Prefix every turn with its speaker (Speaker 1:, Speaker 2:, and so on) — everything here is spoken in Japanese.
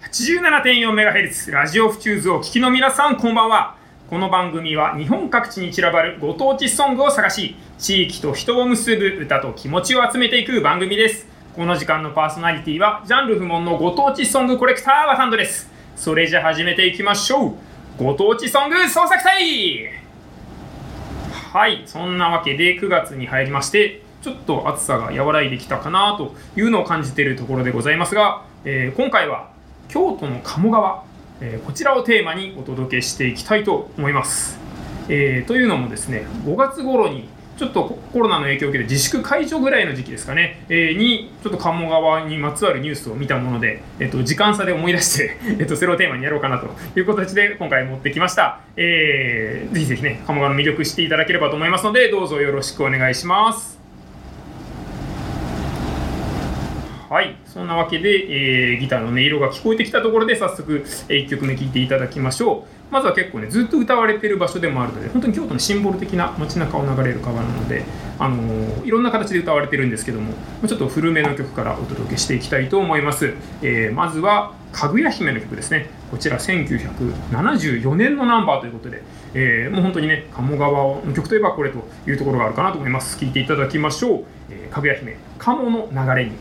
Speaker 1: 87.4MHz ラジオフチューズをお聞きの皆さんこんばんは。この番組は日本各地に散らばるご当地ソングを探し地域と人を結ぶ歌と気持ちを集めていく番組です。この時間のパーソナリティはジャンル不問のご当地ソングコレクターワタンドです。それじゃ始めていきましょう。ご当地ソング捜索隊!はいそんなわけで9月に入りましてちょっと暑さが和らいできたかなというのを感じているところでございますが、えー、今回は京都の鴨川、えー、こちらをテーマにお届けしていきたいと思います。えー、というのもですね5月頃にちょっとコロナの影響を受けて自粛解除ぐらいの時期ですかね、えー、にちょっと鴨川にまつわるニュースを見たもので、えっと、時間差で思い出して、えっと、それをテーマにやろうかなという形で今回持ってきました、えー、ぜひぜひね鴨川の魅力していただければと思いますのでどうぞよろしくお願いしますはい、そんなわけで、えー、ギターの音色が聞こえてきたところで早速、えー、1曲目聴いていただきましょう。まずは結構ねずっと歌われてる場所でもあるので本当に京都のシンボル的な街中を流れる川なので、あのー、いろんな形で歌われてるんですけどもちょっと古めの曲からお届けしていきたいと思います、えー、まずはかぐや姫の曲ですね。こちら1974年のナンバーということで、えー、もう本当にね鴨川の曲といえばこれというところがあるかなと思います。聴いていただきましょう、えー、かぐや姫鴨の流れに